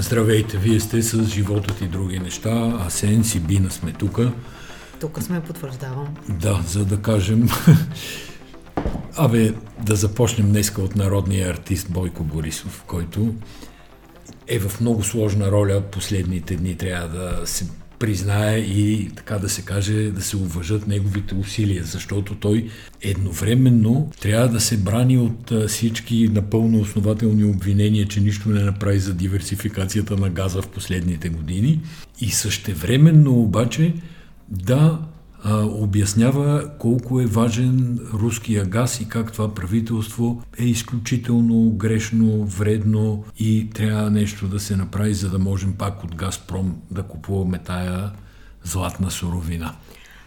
Здравейте, вие сте с животът и други неща. Асен, Сибина сме тук. Тук сме, потвърждавам. Да, за да кажем... Абе, да започнем днеска от народния артист Бойко Борисов, който е в много сложна роля последните дни. Трябва да се признае и така да се каже, да се уважат неговите усилия, защото той едновременно трябва да се брани от всички напълно основателни обвинения, че нищо не направи за диверсификацията на газа в последните години. И същевременно обаче да а, обяснява колко е важен руския газ и как това правителство е изключително грешно, вредно и трябва нещо да се направи, за да можем пак от Газпром да купуваме тая златна суровина.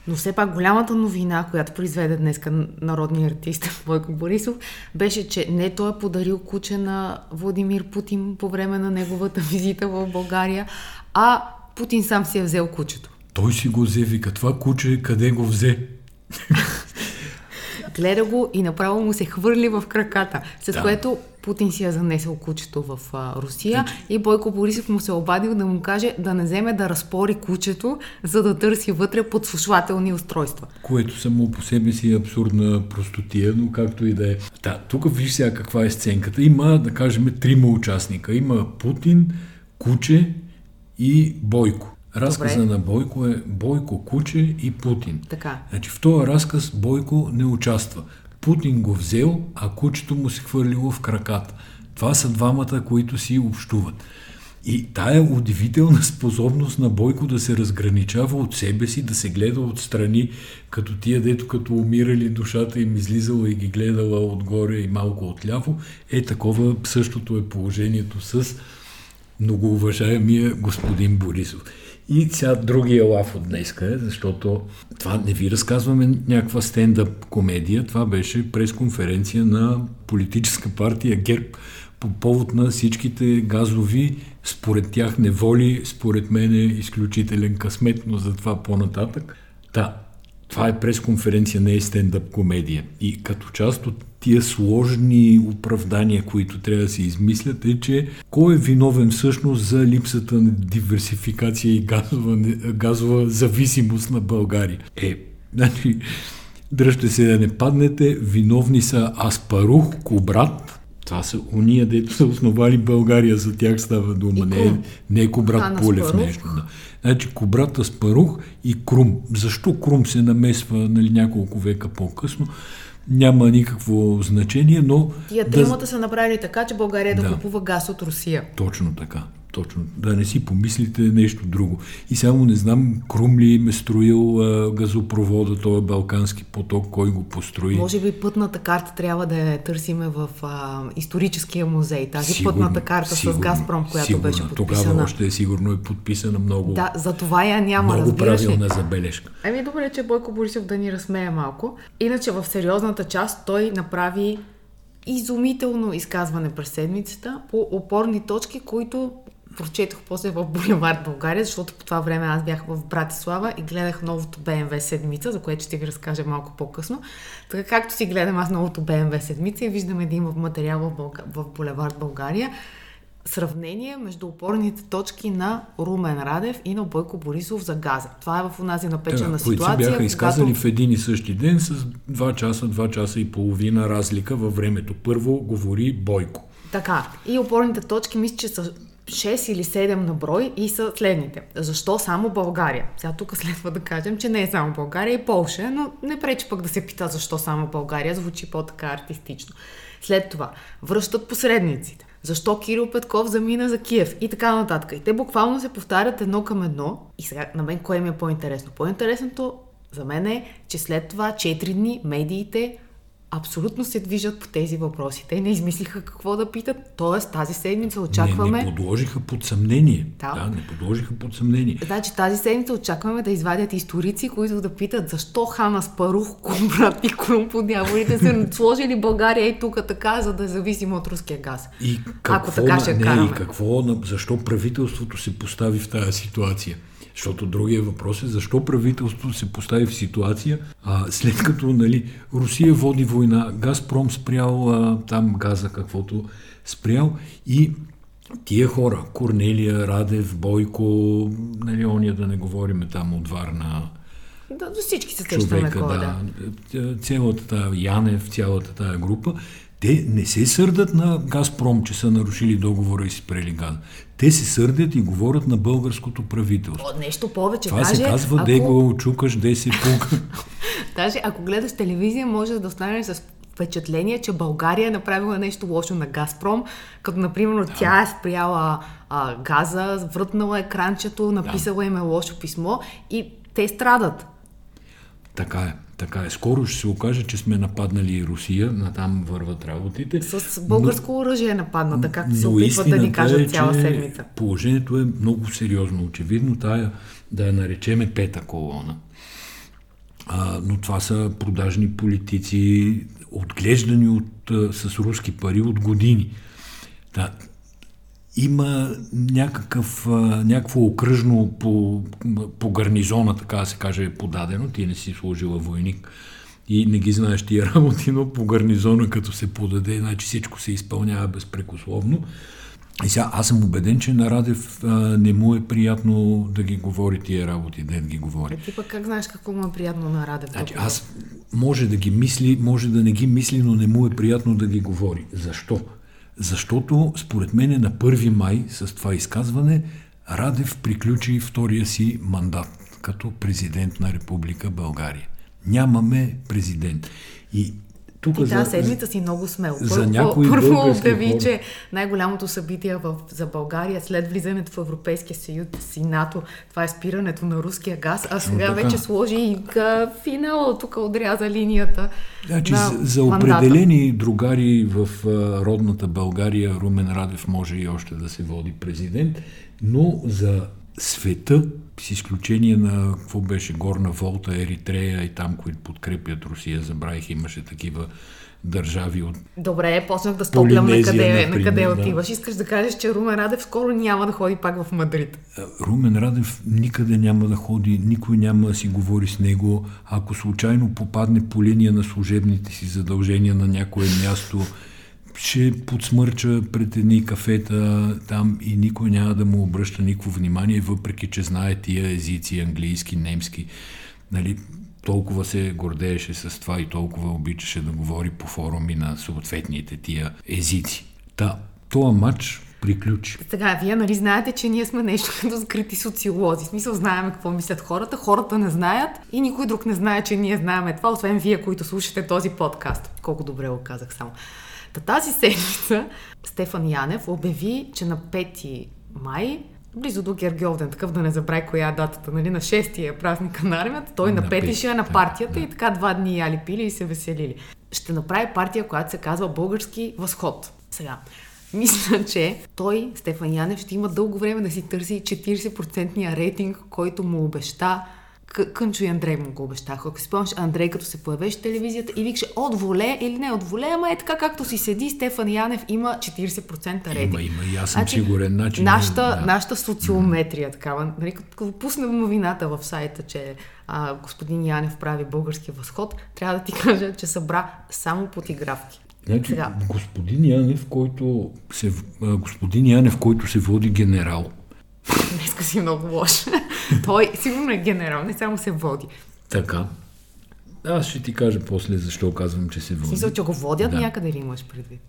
Но все пак голямата новина, която произведе днес народния артист Бойко Борисов, беше, че не той е подарил куче на Владимир Путин по време на неговата визита в България, а Путин сам си е взел кучето. Той си го взе, вика, това куче къде го взе? Гледа го и направо му се хвърли в краката, с да. което Путин си е занесъл кучето в а, Русия и Бойко Борисов му се обадил да му каже да не вземе да разпори кучето, за да търси вътре подслушвателни устройства. Което само по себе си е абсурдна простотия, но както и да е. Да, тук виж сега каква е сценката. Има, да кажем, трима участника. Има Путин, Куче и Бойко. Разказа Добре. на Бойко е Бойко, Куче и Путин. Така. Значи в този разказ Бойко не участва. Путин го взел, а кучето му се хвърлило в краката. Това са двамата, които си общуват. И тая удивителна способност на Бойко да се разграничава от себе си, да се гледа отстрани, като тия, дето като умирали душата им излизала и ги гледала отгоре и малко отляво, е такова същото е положението с многоуважаемия господин Борисов. И сега другия лав от днеска е, защото това не ви разказваме някаква стендъп комедия, това беше пресконференция на политическа партия ГЕРБ по повод на всичките газови, според тях неволи, според мен е изключителен късмет, но за това по-нататък. Да, това е пресконференция, не е стендъп комедия. И като част от тия сложни оправдания, които трябва да се измислят, е, че кой е виновен всъщност за липсата на диверсификация и газова, газова зависимост на България? Е, значи, дръжте се да не паднете, виновни са Аспарух, Кобрат, това са уния, дето са основали България, за тях става дума, не, е, не е Кобрат Полев нещо. Да. Значи Кобрат Аспарух и Крум. Защо Крум се намесва нали, няколко века по-късно? Няма никакво значение, но... Тия тримата да... са направили така, че България да, да купува газ от Русия. Точно така. Точно. Да не си помислите нещо друго. И само не знам, Крум ли им е строил а, газопровода, този Балкански поток, кой го построи. Може би пътната карта трябва да я търсиме в а, историческия музей. Тази сигурно, пътната карта сигурно, с Газпром, която сигурно. беше подписана. Тогава още е сигурно е подписана много. Да, за това я няма, Много правилна забележка. Еми добре, че Бойко Борисов да ни разсмее малко. Иначе в сериозната част той направи изумително изказване през седмицата по опорни точки, които прочетох после в Боливард България, защото по това време аз бях в Братислава и гледах новото BMW седмица, за което ще ви разкажа малко по-късно. Така както си гледам аз новото BMW седмица и виждаме да има материал в, Бълга... в Булевард България, сравнение между опорните точки на Румен Радев и на Бойко Борисов за газа. Това е в онази напечена да, ситуация. Които бяха изказали когато... в един и същи ден с 2 часа, 2 часа и половина разлика във времето. Първо говори Бойко. Така. И опорните точки мисля, че са 6 или 7 на брой и са следните. Защо само България? Сега тук следва да кажем, че не е само България и Полша, но не пречи пък да се пита защо само България, звучи по-така артистично. След това, връщат посредниците. Защо Кирил Петков замина за Киев и така нататък. И те буквално се повтарят едно към едно. И сега на мен кое ми е по-интересно? По-интересното за мен е, че след това 4 дни медиите абсолютно се движат по тези въпроси. Те не измислиха какво да питат, т.е. тази седмица очакваме... Не, не подложиха под съмнение. Да. да, не подложиха под съмнение. Значи тази седмица очакваме да извадят историци, които да питат защо Хана Спарух, брат и Крум по дяволите са сложили България и тук така, за да е зависим от руския газ. И какво, Ако така ще не, караме. и какво, защо правителството се постави в тази ситуация? Защото другия въпрос е защо правителството се постави в ситуация, а, след като нали, Русия води война, Газпром спрял а, там газа, каквото спрял и тия хора, Корнелия, Радев, Бойко, нали, ония да не говориме там от Варна, да, до всички се сещаме човека, да, да. Цялата тая Янев, цялата тая група, те не се сърдат на Газпром, че са нарушили договора и си спрели газ. Те се сърдят и говорят на българското правителство. О, нещо повече. Това даже, се казва ако... де го чукаш, де се пука. даже ако гледаш телевизия, може да останеш с впечатление, че България е направила нещо лошо на Газпром, като например да. тя е спряла а, газа, врътнала екранчето, написала да. им е лошо писмо и те страдат. Така е. Така е. Скоро ще се окаже, че сме нападнали и Русия, натам върват работите. С българско но, оръжие е нападната, както се опитват да ни кажат е, цяла седмица. Положението е много сериозно. Очевидно, тая да я наречеме пета колона. А, но това са продажни политици, отглеждани от, с руски пари от години. Да, има някакъв, някакво окръжно по, по гарнизона, така да се каже, подадено. Ти не си служила войник и не ги знаеш тия работи, но по гарнизона, като се подаде, значи всичко се изпълнява безпрекословно. И сега аз съм убеден, че на Радев а, не му е приятно да ги говори тия работи, да ги говори. А ти пък как знаеш какво му е приятно на Радев? Значи, аз може да ги мисли, може да не ги мисли, но не му е приятно да ги говори. Защо? Защото, според мен, на 1 май с това изказване Радев приключи втория си мандат като президент на Република България. Нямаме президент. И тук и тази седмица си много смел. За първо, някои първо обяви, хора... че най-голямото събитие в, за България след влизането в Европейския съюз и НАТО, това е спирането на руския газ, а сега Но, вече сложи и финала, тук отряза линията. Значи, на за, за определени другари в а, родната България Румен Радев може и още да се води президент, но за света с изключение на какво беше Горна Волта, Еритрея и там, които подкрепят Русия, забравих, имаше такива държави от Добре, почнах да стоплям на къде, на къде да. отиваш. Искаш да кажеш, че Румен Радев скоро няма да ходи пак в Мадрид. Румен Радев никъде няма да ходи, никой няма да си говори с него. Ако случайно попадне по линия на служебните си задължения на някое място, ще подсмърча пред едни кафета там и никой няма да му обръща никакво внимание, въпреки че знае тия езици, английски, немски. Нали, толкова се гордееше с това и толкова обичаше да говори по форуми на съответните тия езици. Та, този матч приключи. Сега, вие нали знаете, че ние сме нещо като скрити социолози. В смисъл, знаем какво мислят хората, хората не знаят и никой друг не знае, че ние знаем това, освен вие, които слушате този подкаст. Колко добре го казах само. Та тази седмица Стефан Янев обяви, че на 5 май близо до Гергьовден, такъв да не забрави коя е датата, нали, на 6-я празника на армията, той на 5 ще е на партията да. и така два дни яли пили и се веселили. Ще направи партия, която се казва Български възход. Сега, мисля, че той, Стефан Янев, ще има дълго време да си търси 40% рейтинг, който му обеща Кънчо и Андрей му го обещаха. Ако си спомняш, Андрей като се появеше в телевизията и викаше от воле или не от воле, ама е така както си седи, Стефан Янев има 40% рейтинг. Има, има, и аз съм значи, сигурен. Начин, нашата, да. нашата социометрия, такава, нали, като пуснем новината в сайта, че а, господин Янев прави български възход, трябва да ти кажа, че събра само подигравки. Значи, Сега. господин Янев, който се, господин Янев, който се води генерал, Днеска си много лош. Той сигурно е генерал, не само се води. Така. Аз ще ти кажа после защо казвам, че се води. Смисъл, че го водят да. някъде ли имаш предвид?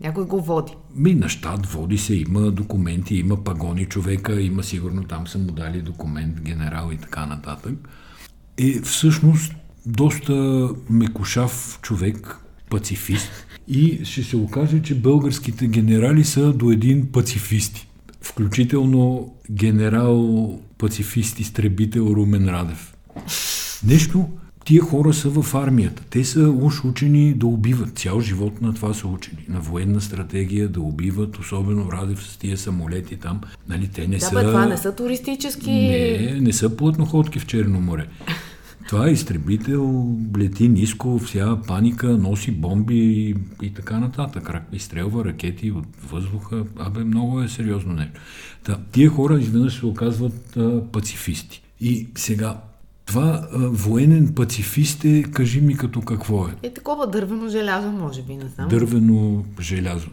Някой го води. Ми на щат води се, има документи, има пагони човека, има сигурно там са му дали документ, генерал и така нататък. Е всъщност доста мекошав човек, пацифист. И ще се окаже, че българските генерали са до един пацифисти включително генерал пацифист изтребител Румен Радев. Нещо, тия хора са в армията. Те са уж учени да убиват. Цял живот на това са учени. На военна стратегия да убиват, особено Радев с тия самолети там. Нали, те не да, са... Бе, това не са туристически... Не, не са плътноходки в Черно море. Това е изтребител, лети ниско, вся паника, носи бомби и, и така нататък. Изстрелва ракети от въздуха. Абе, много е сериозно нещо. Та, тия хора изведнъж се оказват а, пацифисти. И сега, това а, военен пацифист е, кажи ми като какво е. Е такова дървено желязо, може би, не знам. Дървено желязо.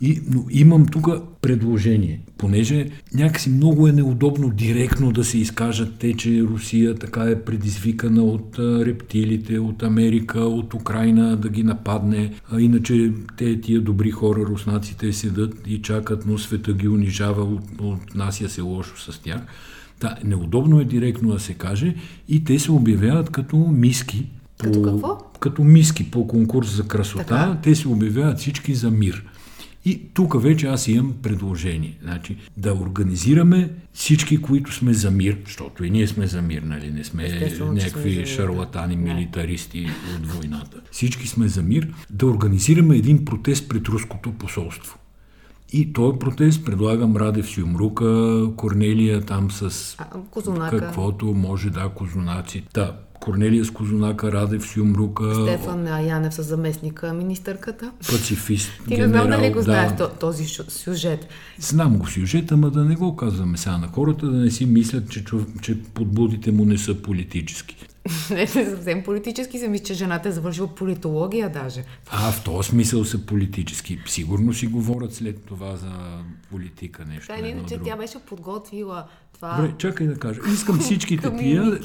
И, но имам тук предложение, понеже някакси много е неудобно директно да се изкажат те, че Русия така е предизвикана от рептилите, от Америка, от Украина да ги нападне. А иначе те, тия добри хора, руснаците, седат и чакат, но света ги унижава, от, отнася се лошо с тях. Да, неудобно е директно да се каже и те се обявяват като миски. Като по, какво? Като миски по конкурс за красота. Така. Те се обявяват всички за мир. И тук вече аз имам предложение. Значи, да организираме всички, които сме за мир, защото и ние сме за мир, нали? Не сме Естествено, някакви сме шарлатани, милитаристи от войната. Всички сме за мир. Да организираме един протест пред руското посолство. И този протест предлагам Радев с Юмрука, Корнелия там с а, Козунака. каквото може, да, Козунаци. Да, Корнелия с Козунака, Радев с Юмрука. Стефан Янев с заместника, министърката. Пацифист. Ти не знам дали го знаеш да. този сюжет. Знам го сюжет, ама да не го казваме сега на хората, да не си мислят, че, че подбудите му не са политически. не, не съвсем политически се мисля, че жената е завършила политология даже. А, в този смисъл са политически. Сигурно си говорят след това за политика нещо. Да, иначе тя беше подготвила това... Добре, чакай да кажа. Искам всичките тия, да,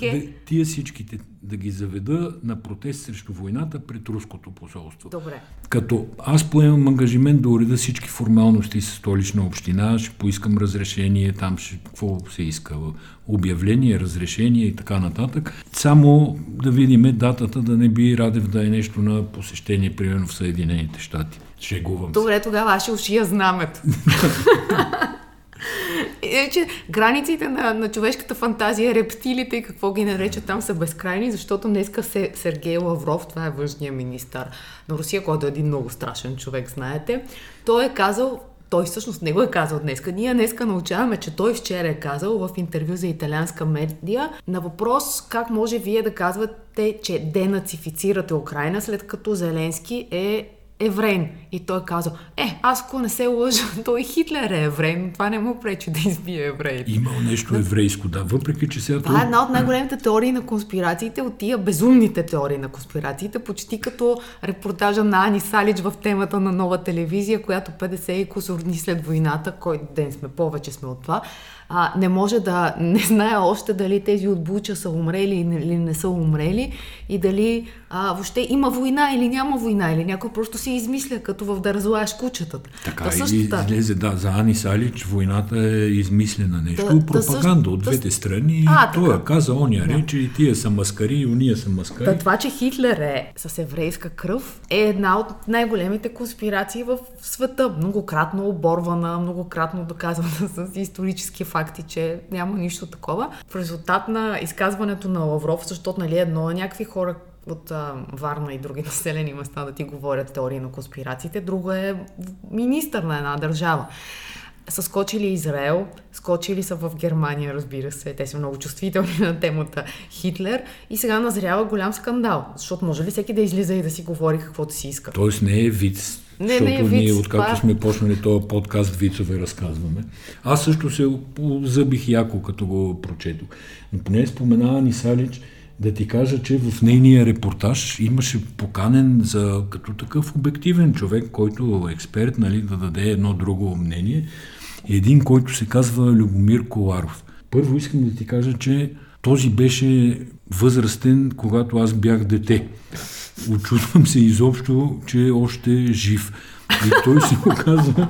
тия всичките да ги заведа на протест срещу войната пред руското посолство. Добре. Като аз поемам ангажимент да уреда всички формалности с столична община, ще поискам разрешение, там ще, какво се иска, обявление, разрешение и така нататък. Само да видим датата, да не би Радев да е нещо на посещение, примерно в Съединените щати. Шегувам Добре, тогава аз ще ушия знамето. е, границите на, на човешката фантазия, рептилите и какво ги наречат там са безкрайни, защото днеска се, Сергей Лавров, това е външния министър на Русия, който е един много страшен човек, знаете, той е казал той всъщност не го е казал днеска. Ние днеска научаваме, че той вчера е казал в интервю за италианска медия на въпрос как може вие да казвате, че денацифицирате Украина, след като Зеленски е еврейн. И той каза, е, аз ако не се лъжа, той Хитлер е еврейн, това не му пречи да избие еврей. Имал нещо еврейско, да, въпреки че сега... Това е една от най-големите теории на конспирациите, от тия безумните теории на конспирациите, почти като репортажа на Ани Салич в темата на нова телевизия, която 50 и кусор дни след войната, кой ден сме, повече сме от това, а, не може да не знае още дали тези от Буча са умрели или не са умрели и дали а, въобще има война или няма война, или някой просто си измисля, като в да разлаеш кучетата. Така, да, и излезе, да, за Ани Салич войната е измислена нещо, да, пропаганда да, от двете да, страни. А, той така. каза, оня да. рече, и тия са маскари, и уния са маскари. Да, това, че Хитлер е с еврейска кръв, е една от най-големите конспирации в света. Многократно оборвана, многократно доказвана с исторически факти, че няма нищо такова. В резултат на изказването на Лавров, защото нали, едно е някакви хора, от а, Варна и други населени места да ти говорят теории на конспирациите, друго е министър на една държава. Са скочили Израел, скочили са в Германия, разбира се, те са много чувствителни на темата Хитлер и сега назрява голям скандал, защото може ли всеки да излиза и да си говори каквото си иска? Тоест не е вид, не, защото не виц, ние, откакто сме почнали този подкаст, вицове разказваме. Аз също се забих яко, като го прочетох. Но поне споменава Нисалич, да ти кажа, че в нейния репортаж имаше поканен за като такъв обективен човек, който е експерт, нали, да даде едно друго мнение. Един, който се казва Любомир Коларов. Първо искам да ти кажа, че този беше възрастен, когато аз бях дете. Очудвам се изобщо, че е още жив. И той си го казва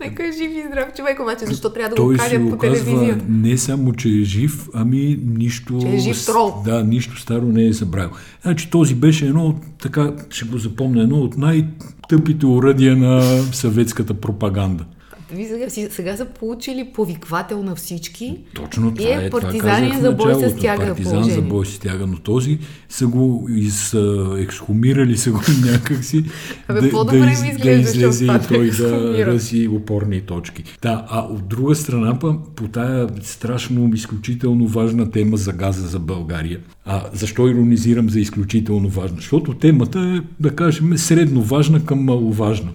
Нека е жив и здрав човек, обаче защо трябва да го кажат по телевизията? Не само, че е жив, ами нищо... Че е жив трол. Да, нищо старо не е забравил. Значи този беше едно, така ще го запомня, едно от най-тъпите уръдия на съветската пропаганда. Вие сега, сега са получили повиквател на всички. Точно това и е. Партизани за бой с тяга Партизан за бой с тяга, но този са го из, ексхумирали са го някакси. Абе, да, по-добре да, из, да излезе и той да рази опорни точки. Да, а от друга страна па, по тая страшно, изключително важна тема за газа за България. А защо иронизирам за изключително важна? Защото темата е, да кажем, средно важна към маловажна.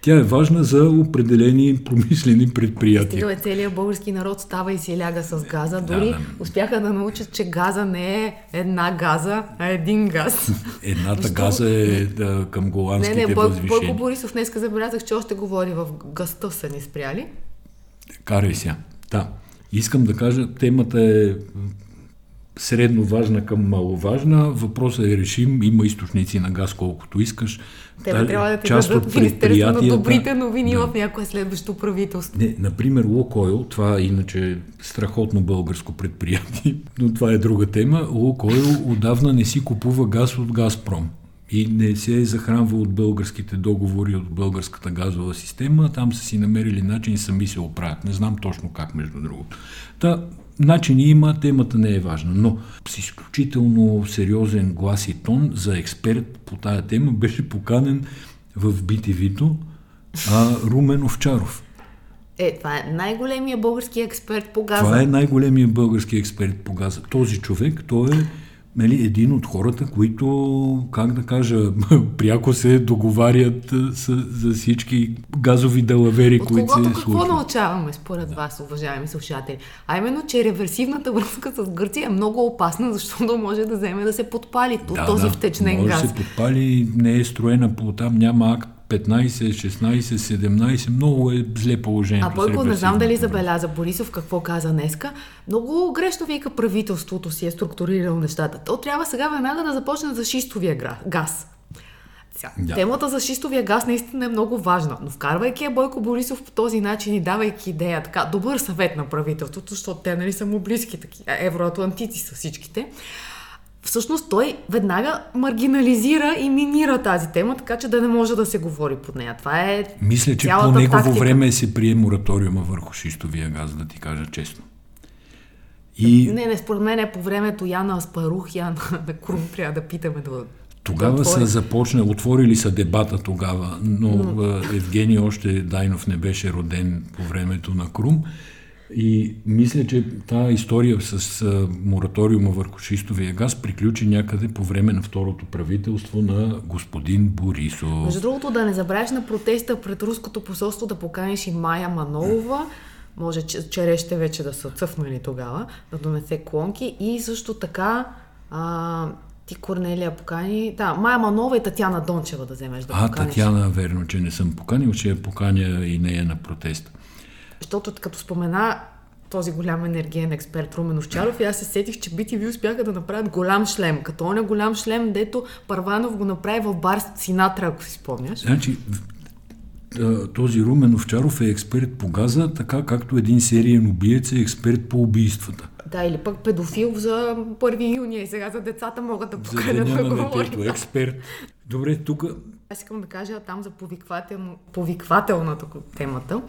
Тя е важна за определени промишлени предприятия. Стига, целият български народ става и си ляга с газа. Дори да, да. успяха да научат, че газа не е една газа, а един газ. Едната Защо? газа е да, към голандските не, не, Бой, възвишения. Бойко Борисов днеска забелязах, че още говори в гъста са ни спряли. Карай сега. Да. Искам да кажа, темата е средно важна към маловажна. Въпросът е решим. Има източници на газ колкото искаш. Те да, трябва да ти част дадат Министерство на добрите новини да. в някое следващо правителство. Не, например, Лукойл, това иначе е страхотно българско предприятие, но това е друга тема. Лукойл отдавна не си купува газ от Газпром и не се е захранва от българските договори, от българската газова система. Там са си намерили начин и сами се оправят. Не знам точно как, между другото. Та, начини има, темата не е важна, но с изключително сериозен глас и тон за експерт по тая тема беше поканен в BTV-то а, Румен Овчаров. Е, това е най-големия български експерт по газа. Това е най-големия български експерт по газа. Този човек, той е нали, един от хората, които, как да кажа, пряко се договарят с, за всички газови далавери, от които се случват. какво научаваме според да. вас, уважаеми слушатели? А именно, че реверсивната връзка с Гърция е много опасна, защото може да вземе да се подпали да, този да, втечнен може газ. Може да се подпали, не е строена по там, няма акт 15, 16, 17, много е зле положението. А Бойко, не знам дали забеляза Борисов какво каза днеска. Много грешно вика правителството си е структурирало нещата. То трябва сега веднага да започне за шистовия газ. Да. Темата за шистовия газ наистина е много важна, но вкарвайки я Бойко Борисов по този начин и давайки идея, така, добър съвет на правителството, защото те нали са му близки, таки, евроатлантици са всичките, всъщност той веднага маргинализира и минира тази тема, така че да не може да се говори под нея. Това е. Мисля, че по негово тактика. време се прие мораториума върху шистовия газ, да ти кажа честно. И... Не, не, според мен е по времето Яна Аспарух, Яна на Крум, трябва да питаме да. Тогава да са започна, отворили са дебата тогава, но, но... Евгений още Дайнов не беше роден по времето на Крум. И мисля, че тази история с мораториума върху шистовия газ приключи някъде по време на второто правителство на господин Борисов. Между другото, да не забравяш на протеста пред руското посолство да поканиш и Майя Манолова, може черещите вече да са цъфнали тогава, да донесе клонки и също така а, ти Корнелия покани. Да, Майя Манова и Татьяна Дончева да вземеш да а, поканиш. А, Татьяна, верно, че не съм поканил, че я поканя и нея на протеста. Защото като спомена този голям енергиен експерт Румен Овчаров и аз се сетих, че BTV успяха да направят голям шлем. Като е голям шлем, дето Парванов го направи в бар Синатра, ако си спомняш. Значи, този Румен Овчаров е експерт по газа, така както един сериен убиец е експерт по убийствата. Да, или пък педофил за 1 юни и сега за децата могат да поканят да, говорят. експерт. Добре, тук... Аз искам да кажа там за повиквателно, повиквателната темата.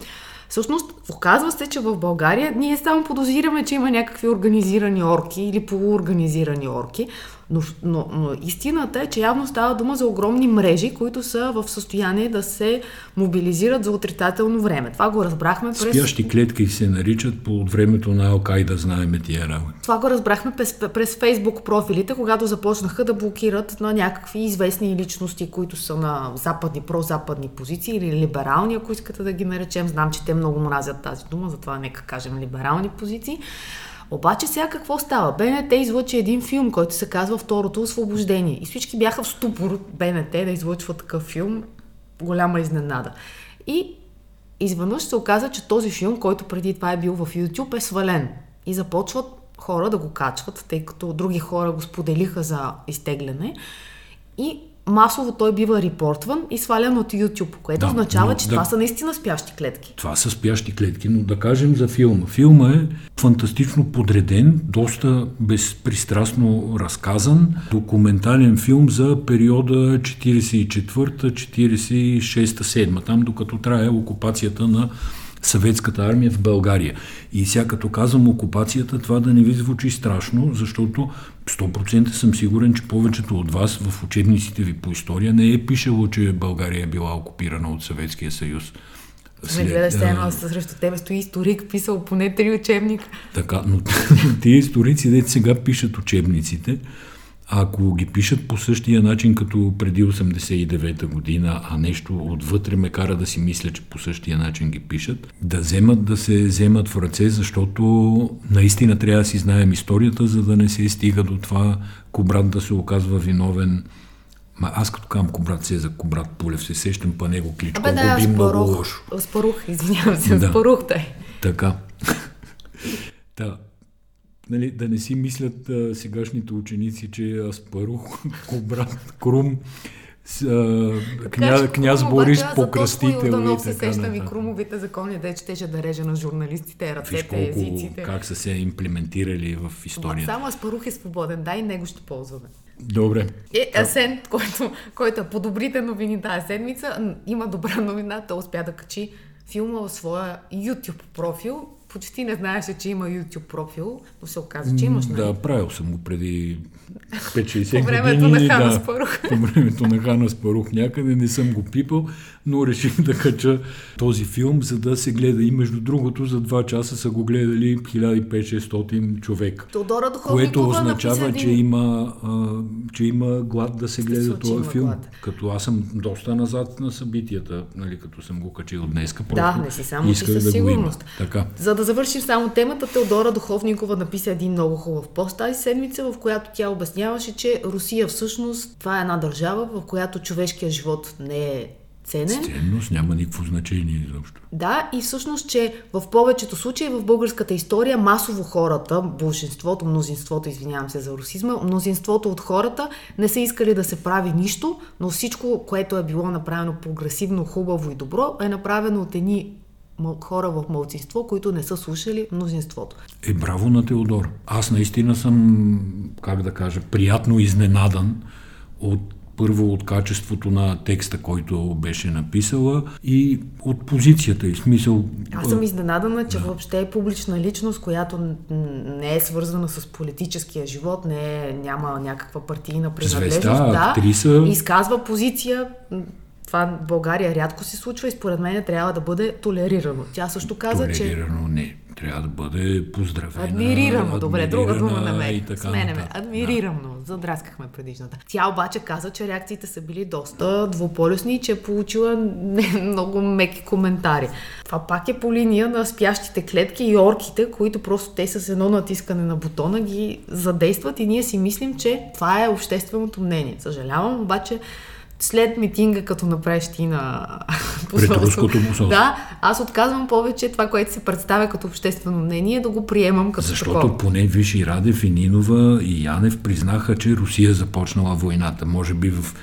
Всъщност, оказва се, че в България ние само подозираме, че има някакви организирани орки или полуорганизирани орки, но, но, но истината е, че явно става дума за огромни мрежи, които са в състояние да се мобилизират за отрицателно време. Това го разбрахме през... Спящи клетки се наричат по времето на Алкай да знаем тия работи. Това го разбрахме през, през Фейсбук профилите, когато започнаха да блокират на някакви известни личности, които са на западни, прозападни позиции или либерални, ако искате да ги наречем. Знам, че те много мразят тази дума, затова нека кажем либерални позиции. Обаче сега какво става? БНТ излъчи един филм, който се казва Второто освобождение. И всички бяха в ступор БНТ да излъчва такъв филм. Голяма изненада. И изведнъж се оказа, че този филм, който преди това е бил в YouTube, е свален. И започват хора да го качват, тъй като други хора го споделиха за изтегляне. И масово той бива репортван и свалян от YouTube, което да, означава, че да, това са наистина спящи клетки. Това са спящи клетки, но да кажем за филма. Филма е фантастично подреден, доста безпристрастно разказан, документален филм за периода 44-46-7, там докато трае окупацията на съветската армия в България. И сега като казвам окупацията, това да не ви звучи страшно, защото 100% съм сигурен, че повечето от вас в учебниците ви по история не е пишело, че България е била окупирана от Съветския съюз. След, не гледай се едно, срещу тебе стои историк, писал поне три учебника. Така, но тия историци, дете сега пишат учебниците, ако ги пишат по същия начин, като преди 89-та година, а нещо отвътре ме кара да си мисля, че по същия начин ги пишат, да вземат да се вземат в ръце, защото наистина трябва да си знаем историята, за да не се стига до това Кобрат да се оказва виновен Ма аз като кам Кобрат се за Кобрат Пулев се сещам па него кличко. Абе да, би много лошо. спорух, извинявам се, Да. спорух дай. Така. да. Нали, да не си мислят а, сегашните ученици, че Аспарух, Кобрат, Крум, с, а, кня, княз Крум, Борис Йорданов и се сещам и крумовите закони, де че да реже на журналистите, Виж ръцете, колко, езиците. как са се имплементирали в историята. Само Аспарух е свободен, дай него ще ползваме. Добре. Е, Асен, който, който е по добрите новини тази седмица, има добра новина, той успя да качи филма в своя YouTube профил. Почти не знаеше, че има YouTube профил, но се оказа, че имаш. нали? Да, правил съм го преди 5-60 По времето години. на Хана да, Спарух. По времето на Хана Спарух някъде не съм го пипал, но реших да кача този филм, за да се гледа. И между другото, за 2 часа са го гледали 1500-600 човека. Теодора Духовникова Което означава, че има, а, че има глад да се гледа случай този филм. глад. Като аз съм доста назад на събитията, нали, като съм го качил днеска. Да, не си само ти исках със да сигурност. Така. За да завършим само темата, Теодора Духовникова написа един много хубав пост тази седмица, в която тя обясняваше, че Русия всъщност това е една държава, в която човешкият живот не е ценен. Ценност няма никакво значение изобщо. Да, и всъщност, че в повечето случаи в българската история масово хората, большинството, мнозинството, извинявам се за русизма, мнозинството от хората не са искали да се прави нищо, но всичко, което е било направено прогресивно, хубаво и добро, е направено от едни хора в мълцинство, които не са слушали мнозинството. Е, браво на Теодор. Аз наистина съм, как да кажа, приятно изненадан от първо от качеството на текста, който беше написала и от позицията и смисъл. Аз съм изненадана, че въобще е публична личност, която не е свързана с политическия живот, не е, няма някаква партийна принадлежност. Звезда, да, актриса. изказва позиция. Това в България рядко се случва и според мен трябва да бъде толерирано. Тя също каза, че Толерирано не. Трябва да бъде поздравена. Адмирирано, добре, друга дума на Сменеме. нататък. Адмирирано. Задраскахме предишната. Тя обаче каза, че реакциите са били доста двуполюсни и че е получила не много меки коментари. Това пак е по линия на спящите клетки и орките, които просто те с едно натискане на бутона ги задействат и ние си мислим, че това е общественото мнение. Съжалявам, обаче след митинга, като направиш ти на руското посолство. Да, аз отказвам повече това, което се представя като обществено мнение, да го приемам като Защото такова. поне Виш и Радев и Нинова и Янев признаха, че Русия започнала войната. Може би в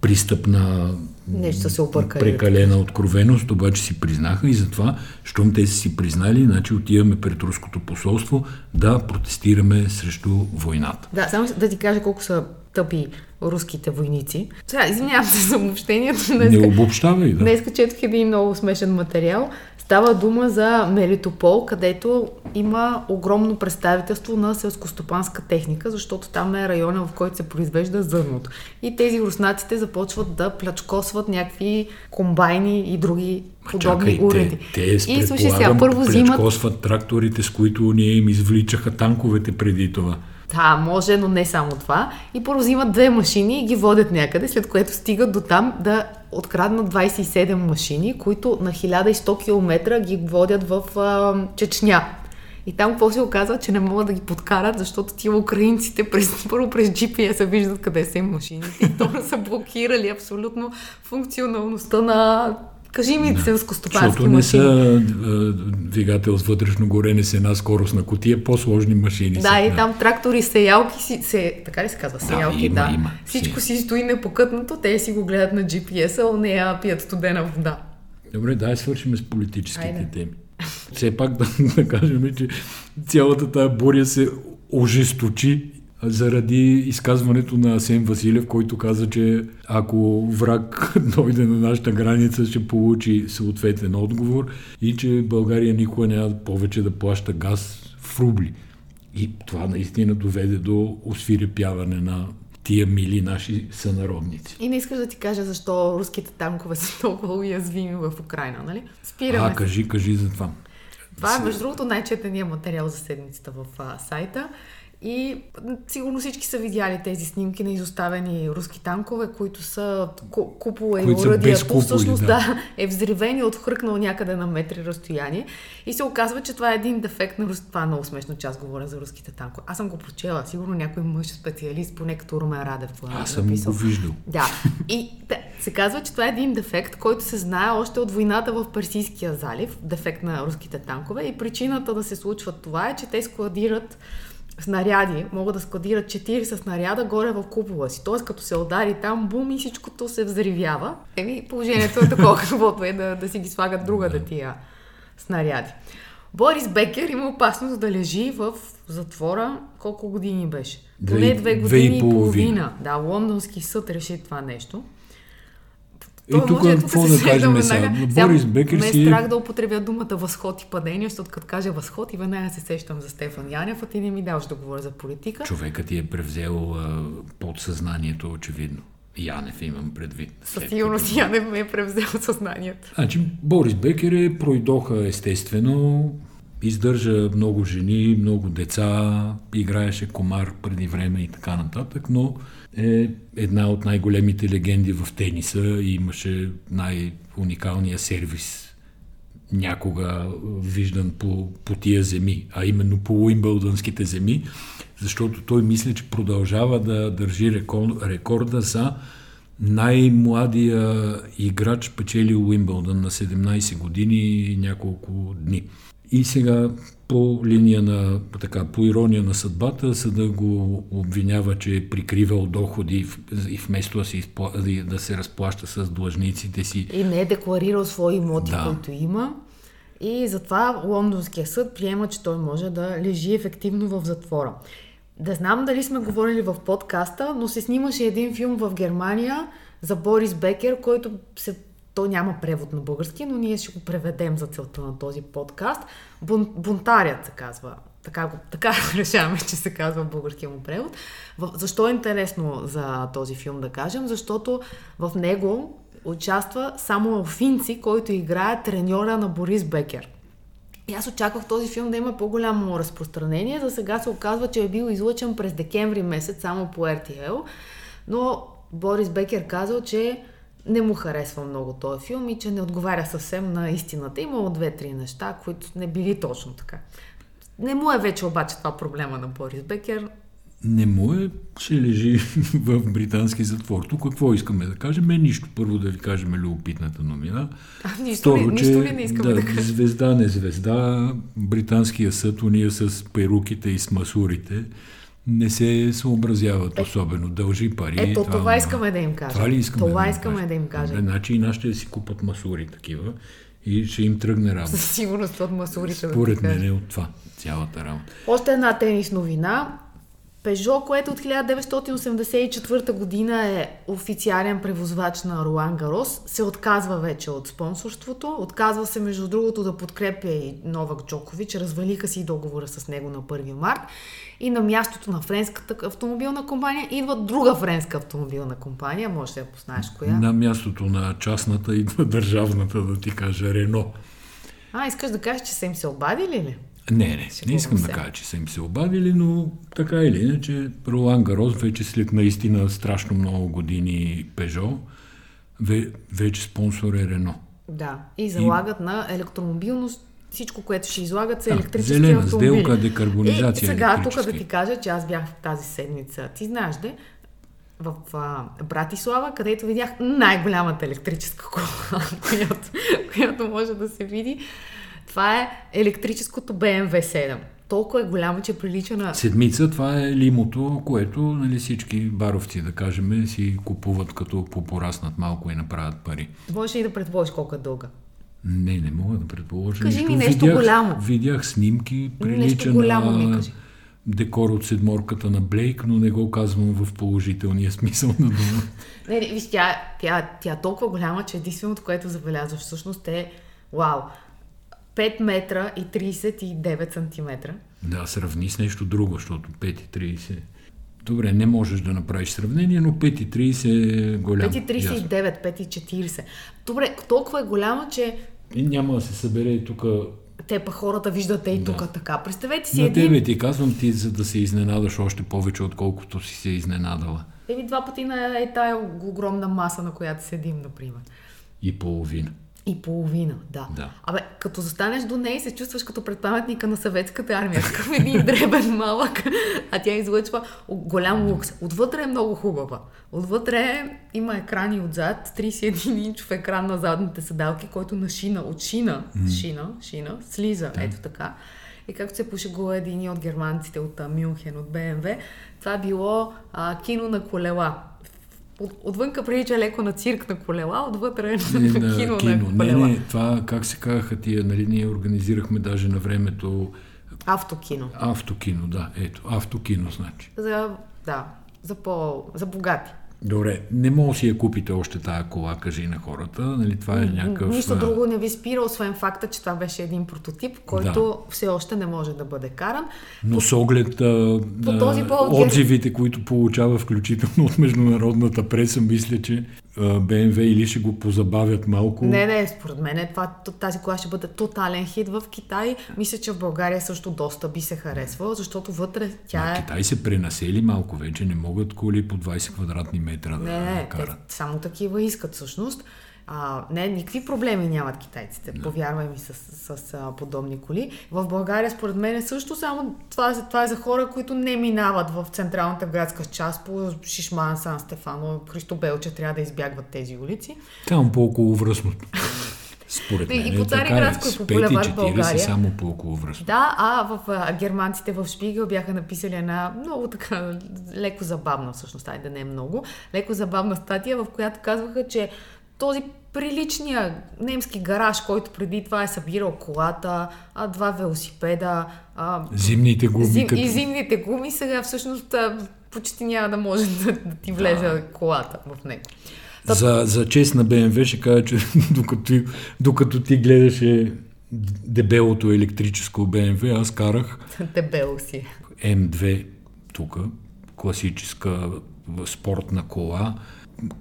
пристъп на Нещо се объркали. прекалена откровеност, обаче си признаха и затова, щом те са си признали, значи отиваме пред руското посолство да протестираме срещу войната. Да, само да ти кажа колко са тъпи руските войници. Сега, извинявам се за обобщението. Не Днеска, обобщавай, да. днеска четох един много смешен материал. Става дума за Мелитопол, където има огромно представителство на селскостопанска техника, защото там е района, в който се произвежда зърното. И тези руснаците започват да плячкосват някакви комбайни и други подобни Чакай, уреди. те, те и слушай сега, първо взимат тракторите, с които ние им извличаха танковете преди това. Да, може, но не само това. И първо взимат две машини и ги водят някъде, след което стигат до там да откраднат 27 машини, които на 1100 км ги водят в а, Чечня. И там какво се оказва, че не могат да ги подкарат, защото тия украинците през, първо през GPS виждат къде са им машините и второ са блокирали абсолютно функционалността на Кажи ми селскостопански Защото не машини. са а, двигател с вътрешно горене с една скоростна котия, по-сложни машини. Да, са, и там трактори, сеялки, си, се, така ли се казва? Сеялки, има, да. има. Всичко Си. си стои непокътнато, те си го гледат на GPS-а, а не я пият студена вода. Добре, дай свършим с политическите Айде. теми. Все пак да, да кажем, че цялата тази буря се ожесточи заради изказването на Асен Василев, който каза, че ако враг дойде на нашата граница, ще получи съответен отговор и че България никога няма повече да плаща газ в рубли. И това наистина доведе до освирепяване на тия мили наши сънародници. И не искаш да ти кажа защо руските танкове са толкова уязвими в Украина, нали? Спираме А, кажи, кажи за това. Това е, между другото, най-четения материал за седмицата в а, сайта. И сигурно всички са видяли тези снимки на изоставени руски танкове, които са купола и урадието. Всъщност да. да, е взривен и отхръкнал някъде на метри разстояние. И се оказва, че това е един дефект на руски. Това е много смешно, че аз говоря за руските танкове. Аз съм го прочела. Сигурно някой мъж специалист, поне като Румен Радев. Аз съм написал. го виждал. Да. И да, се казва, че това е един дефект, който се знае още от войната в Персийския залив. Дефект на руските танкове. И причината да се случва това е, че те складират снаряди, могат да складират 40 снаряда горе в купола си. Тоест, като се удари там, бум и всичкото се взривява. Еми, положението е такова, каквото е да, да си ги слагат друга да тия снаряди. Борис Бекер има опасност да лежи в затвора. Колко години беше? Поне две години и половина. Да, лондонски съд реши това нещо. И тук какво да кажем сега? Борис Бекер си... Ме е страх да употребя думата възход и падение, защото като кажа възход и веднага се сещам за Стефан Янев, а ти не ми даваш да говоря за политика. Човекът ти е превзел а, подсъзнанието, очевидно. Янев имам предвид. Със сигурност като... Янев ме е превзел съзнанието. Значи, Борис Бекер е пройдоха естествено, издържа много жени, много деца, играеше комар преди време и така нататък, но е една от най-големите легенди в тениса и имаше най-уникалния сервис някога виждан по, по тия земи, а именно по Уимбълдънските земи, защото той мисля, че продължава да държи рекорда за най-младия играч печели Уимбълдън на 17 години и няколко дни. И сега по линия на, така, по ирония на съдбата, съда го обвинява, че е прикривал доходи и вместо да се, изпла... да се разплаща с длъжниците си. И не е декларирал свои имоти, да. които има. И затова Лондонския съд приема, че той може да лежи ефективно в затвора. Да знам дали сме говорили в подкаста, но се снимаше един филм в Германия за Борис Бекер, който се то няма превод на български, но ние ще го преведем за целта на този подкаст. Бун, бунтарят се казва. Така, така решаваме, че се казва българския му превод. Защо е интересно за този филм да кажем? Защото в него участва само Финци, който играе треньора на Борис Бекер. И аз очаквах този филм да има по-голямо разпространение. За сега се оказва, че е бил излъчен през декември месец само по RTL. Но Борис Бекер казал, че не му харесва много този филм и че не отговаря съвсем на истината. Имало две-три неща, които не били точно така. Не му е вече обаче това проблема на Борис Бекер. Не му е, ще лежи в британски затвор. Тук какво искаме да кажем? Е, нищо. Първо да ви кажем любопитната новина. А, нищо, Второ, ли, нищо ли не искаме да, да кажем? Звезда, не звезда. Британския съд, уния с перуките и с масурите не се съобразяват е, особено. Дължи пари. Ето, това, това искаме да им кажем. Това ли искаме това да искаме да им кажем. Значи и нашите да си купат масури такива и ще им тръгне работа. Със сигурност от масурите. Според да мен е от това цялата работа. Още една тенис новина. Пежо, което от 1984 година е официален превозвач на Руан Гарос, се отказва вече от спонсорството. Отказва се, между другото, да подкрепя и Новак Джокович. Развалиха си договора с него на 1 март. И на мястото на френската автомобилна компания идва друга френска автомобилна компания. Може да я познаеш коя. На мястото на частната идва държавната, да ти кажа, Рено. А, искаш да кажеш, че са им се обадили ли? Не, не, не искам се. да кажа, че са им се обадили, но така или иначе Ролан Гарос вече след наистина страшно много години Пежо, вече спонсор е Рено. Да, и залагат и... на електромобилност всичко, което ще излагат са електрически зелена автомобили. сделка, декарбонизация. И сега тук да ти кажа, че аз бях тази седмица. Ти знаеш, де? в а, Братислава, където видях най-голямата електрическа кола, която, която може да се види. Това е електрическото BMW 7. Толкова е голямо, че прилича на... Седмица, това е лимото, което нали, всички баровци, да кажем, си купуват като попораснат малко и направят пари. Можеш и да предположиш колко е дълга. Не, не мога да предположа. Кажи нищо. ми нещо видях, голямо. Видях снимки, прилича голямо на... Ми кажи декор от седморката на Блейк, но не го казвам в положителния смисъл на дума. не, не, виж, тя, тя, тя е толкова голяма, че единственото, което забелязваш всъщност е вау, 5 метра и 39 сантиметра. Да, сравни с нещо друго, защото 5 и 30... Добре, не можеш да направиш сравнение, но 5,30 е голямо. 5,39, 5,40. Добре, толкова е голямо, че... И няма да се събере тук те па хората виждат ей тук Да. така. Представете си На един... тебе ти казвам ти, за да се изненадаш още повече, отколкото си се изненадала. Еми два пъти на е тая огромна маса, на която седим, например. И половина. И половина, да. Да. Абе, като застанеш до нея и се чувстваш като пред паметника на съветската армия. Такъв един дребен малък, а тя излъчва голям лукс. Отвътре е много хубава. Отвътре има екрани отзад, 31-инчов екран на задните седалки, който на шина, от шина, шина, шина, слиза, ето така. И както се пошегува един от германците от Мюнхен, от БМВ, това било а, кино на колела. От, отвънка прилича леко на цирк на колела, отвътре Не, на на кино, кино. на Не, колела. не, това как се казаха тия, нали, ние организирахме даже на времето Автокино. автокино, да, ето, автокино значи. За, да, за, по, за богати. Добре, не мога да си я купите още тая кола, кажи на хората, нали, това е някакъв... Нищо друго не ви спира, освен факта, че това беше един прототип, който все още не може да бъде каран. Но с оглед а, по този повод отзивите, които получава включително от международната преса, мисля, че BMW или ще го позабавят малко. Не, не, според мен е това, тази кола ще бъде тотален хит в Китай. Мисля, че в България също доста би се харесва, защото вътре тя А е... Китай се пренасели малко вече, не могат коли по 20 квадратни метра да Не, не, те карат. само такива искат всъщност. А, не, никакви проблеми нямат китайците, повярвай ми, с, с, с а, подобни коли. В България, според мен, е също само това, за- това е за хора, които не минават в централната градска част по Шишман, Сан Стефано, Христо Белче, трябва да избягват тези улици. Само по околовръстното. Според И мен по е така. Цариградско, и по 5 и булевард 40 България. само по околовръстното. Да, а в а, германците в Шпигел бяха написали една много така леко забавна, всъщност, айде не е много, леко забавна статия, в която казваха, че този приличния немски гараж, който преди това е събирал колата, а, два велосипеда, а, Зимните гуми. зим, като... и зимните гуми, сега всъщност а, почти няма да може да, да ти влезе Да. колата в него. За, за чест на BMW ще кажа, че докато, ти- докато ти гледаше дебелото електрическо BMW, аз карах Дебело си. М2 тук, класическа спортна кола,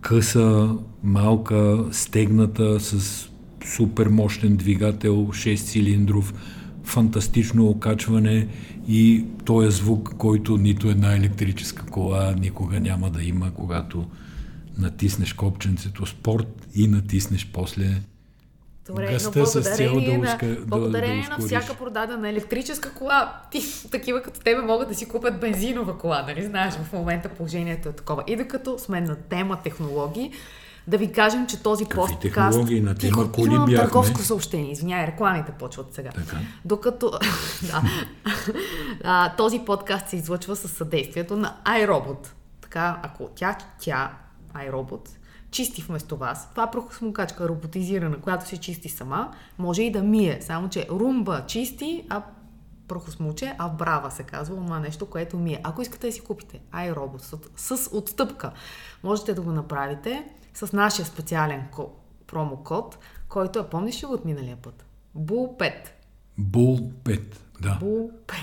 къса, малка, стегната с супер мощен двигател, 6 цилиндров, фантастично окачване и този звук, който нито една електрическа кола никога няма да има, когато натиснеш копченцето спорт и натиснеш после Добре, Гъста но благодарение, да на, да- благодарение да на всяка продадена електрическа кола, ти, такива като тебе могат да си купят бензинова кола, нали знаеш, в момента положението е такова. И докато сме на тема технологии, да ви кажем, че този Какви подкаст... технологии? На тема коли имам бяхме. търговско съобщение, извиняй, рекламите почват сега. Така. Докато да, а, този подкаст се излъчва със съдействието на iRobot. Така, ако тя, тя, iRobot, чисти вместо вас, това прахосмокачка роботизирана, която се чисти сама, може и да мие. Само, че румба чисти, а прахосмуче, а брава се казва, това нещо, което мие. Ако искате да си купите iRobot с, с отстъпка, можете да го направите с нашия специален ко- промокод, който е, помниш ли от миналия път? BUL5. Бул 5. Да. BUL5.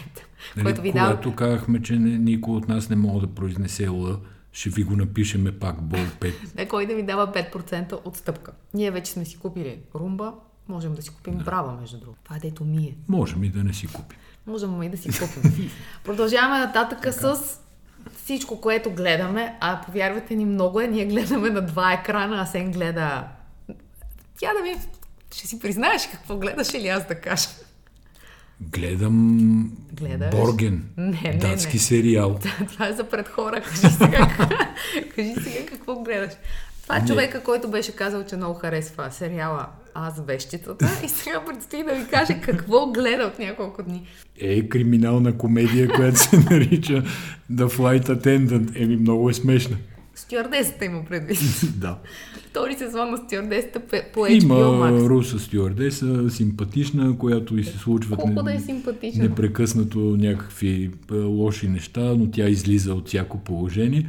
Нали, който ви дава... когато казахме, че никой от нас не мога да произнесе Л, ще ви го напишеме пак Бол 5. е, кой да ви дава 5% отстъпка. Ние вече сме си купили румба, можем да си купим брава, между другото. Това е дето мие. Можем и да не си купим. Можем и да си купим. Продължаваме нататък с всичко, което гледаме, а повярвайте ни много е, ние гледаме на два екрана, а Сен гледа... Тя да ми... Ще си признаеш какво гледаш или аз да кажа. Гледам Гледаш? Борген, Не, не, датски не. сериал. Това е за пред хора. Кажи сега, кажи сега какво гледаш. Това е Не. човека, който беше казал, че много харесва сериала Аз вещицата и сега предстои да ви каже какво гледа от няколко дни. Е, криминална комедия, която се нарича The Flight Attendant. Еми, много е смешна. Стюардесата има предвид. да. Втори сезон на стюардесата по- HBO Има Max. руса стюардеса, симпатична, която и се случват Колко да е не- симпатична. непрекъснато някакви е, лоши неща, но тя излиза от всяко положение.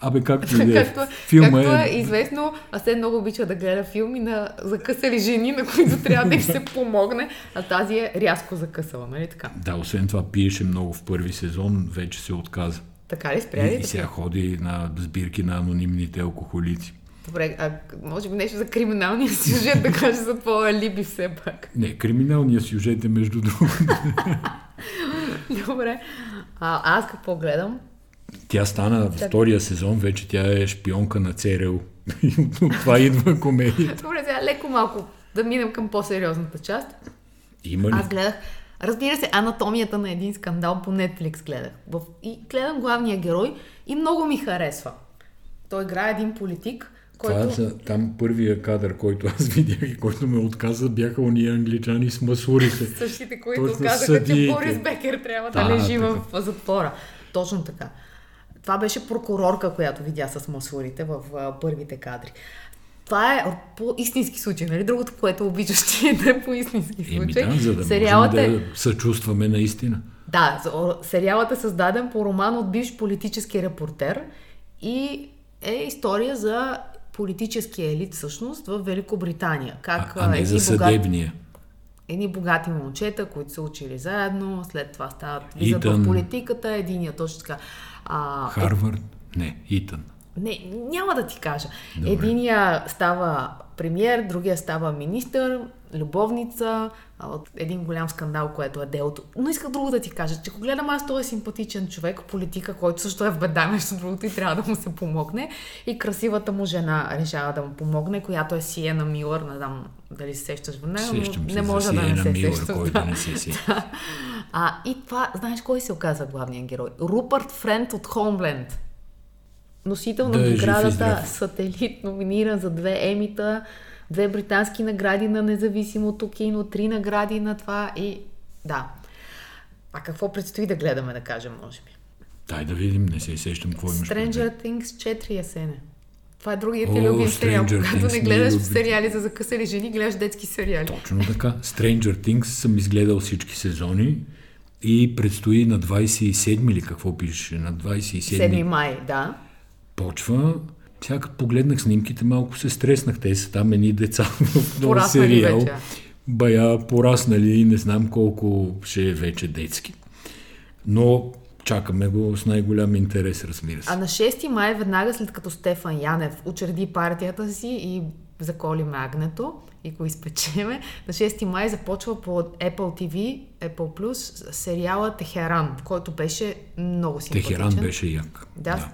Абе, както и да е. Както, Филма както е е... известно, Асен много обича да гледа филми на закъсали жени, на които трябва да им се помогне, а тази е рязко закъсала, нали така? Да, освен това пиеше много в първи сезон, вече се отказа. Така ли? Спря И, ли и сега ходи на сбирки на анонимните алкохолици. Добре, а може би нещо за криминалния сюжет да кажа за твоя либи все пак. Не, криминалният сюжет е между другото. Добре. А, аз какво гледам? Тя стана във втория сезон, вече тя е шпионка на ЦРУ. От това идва комедия. Добре, сега леко малко да минем към по-сериозната част. Има ли? Аз гледах, разбира се, анатомията на един скандал по Netflix гледах. И гледам главния герой и много ми харесва. Той играе един политик, който... Това са там първия кадър, който аз видях и който ме отказа, бяха уния англичани с масурите. Същите, които Точно казаха, че съдиите. Борис Бекер трябва Да, да лежи в затвора. Точно така. Това беше прокурорка, която видя с масурите в а, първите кадри. Това е по истински случай, нали? Другото, което обичаш ти е да е по истински Еми случай. да, за да Сериалът можем е... да съчувстваме наистина. Да, сериалът е създаден по роман от бивш политически репортер и е история за политическия елит всъщност в Великобритания. А, Как а не едни за богати- съдебния. едни богати момчета, които са учили заедно, след това стават, влизат Итън. в политиката, единия точно така. А, Харвард? Не, Итън. Не, няма да ти кажа. Добре. Единия става премьер, другия става министър, любовница, от един голям скандал, което е делото. Но иска друго да ти кажа, че ако гледам аз този симпатичен човек, политика, който също е в беда, между другото, и трябва да му се помогне. И красивата му жена решава да му помогне, която е Сиена Милър, не знам дали се сещаш в нея, но не може да не се Милър, сещаш. който да. не се сеща. А, и това, знаеш кой се оказа главният герой? Рупърт Френд от Хоумленд. Носител на Да е наградата. Сателит, номиниран за две емита, две британски награди на независимото кино, три награди на това и да. А какво предстои да гледаме, да кажем, може би? Дай да видим, не се сещам какво имаш. Stranger Things 4 есене. Това е другият ти любим сериал. Когато Things не гледаш люби. сериали за закъсали жени, гледаш детски сериали. Точно така. Stranger Things съм изгледал всички сезони и предстои на 27 или какво пише? На 27 7 май, да. Почва. Сега погледнах снимките, малко се стреснах. Те са там едни деца в нов сериал. вече. Бая пораснали и не знам колко ще е вече детски. Но чакаме го с най-голям интерес, разбира се. А на 6 май, веднага след като Стефан Янев учреди партията си и заколи магнето и го изпечеме, на 6 май започва по Apple TV, Apple Plus сериала Техеран, който беше много симпатичен. Техеран беше як. Да.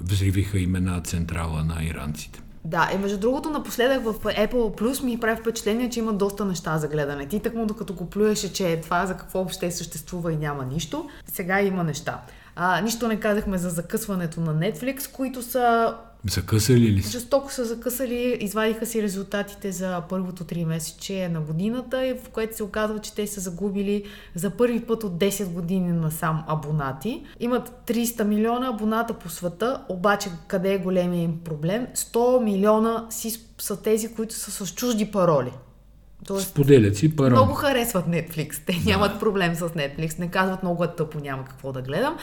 Взривиха имена централа на иранците. Да, и между другото, напоследък в Apple Plus ми прави впечатление, че има доста неща за гледане. Ти так му докато го плюеше, че е това за какво въобще съществува и няма нищо. Сега има неща. А, нищо не казахме за закъсването на Netflix, които са Закъсали ли? Жестоко са закъсали, извадиха си резултатите за първото три месече на годината, в което се оказва, че те са загубили за първи път от 10 години насам абонати. Имат 300 милиона абоната по света, обаче къде е големия им проблем? 100 милиона си са тези, които са с чужди пароли. Тоест, Споделят си парол. много харесват Netflix. Те нямат проблем с Netflix. Не казват много е тъпо, няма какво да гледам.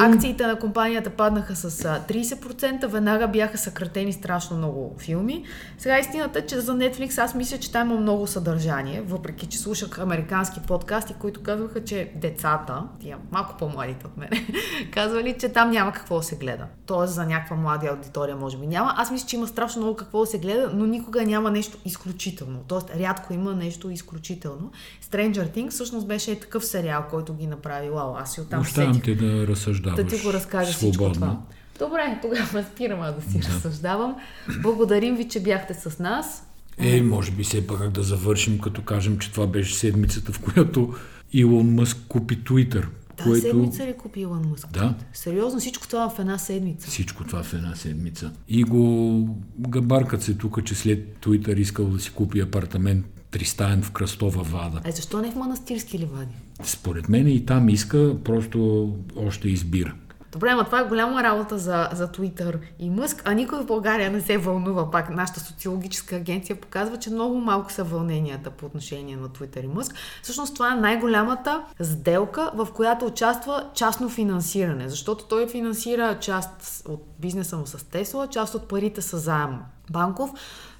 Акциите на компанията паднаха с а, 30%, веднага бяха съкратени страшно много филми. Сега истината е, че за Netflix аз мисля, че там има много съдържание, въпреки че слушах американски подкасти, които казваха, че децата, тия малко по-младите от мен, казвали, че там няма какво да се гледа. Тоест за някаква млада аудитория може би няма. Аз мисля, че има страшно много какво да се гледа, но никога няма нещо изключително. Тоест рядко има нещо изключително. Stranger Things всъщност беше такъв сериал, който ги направи. Вау, аз си оттам Оставям те да разсъждаваш да ти го разкажа всичко това. Добре, тогава спирам да си разсъждавам. Благодарим ви, че бяхте с нас. Е, може би все пак да завършим, като кажем, че това беше седмицата, в която Илон Мъск купи Твитър. Та което... седмица ли купи Илон Мъск? Да. Сериозно, всичко това в една седмица. Всичко това в една седмица. И го габаркат се тук, че след Твитър искал да си купи апартамент тристаен в Кръстова вада. Е, защо не в манастирски ливади? Според мен и там иска, просто още избира. Добре, ама това е голяма работа за, за Twitter и Мъск, а никой в България не се вълнува. Пак нашата социологическа агенция показва, че много малко са вълненията по отношение на Twitter и Мъск. Всъщност това е най-голямата сделка, в която участва частно финансиране, защото той финансира част от бизнеса му с Тесла, част от парите са заем банков,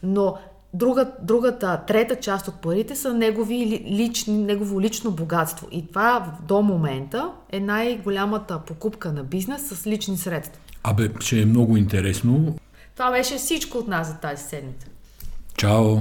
но Друга, другата, трета част от парите са негови ли- лични, негово лично богатство. И това до момента е най-голямата покупка на бизнес с лични средства. Абе, ще е много интересно. Това беше всичко от нас за тази седмица. Чао!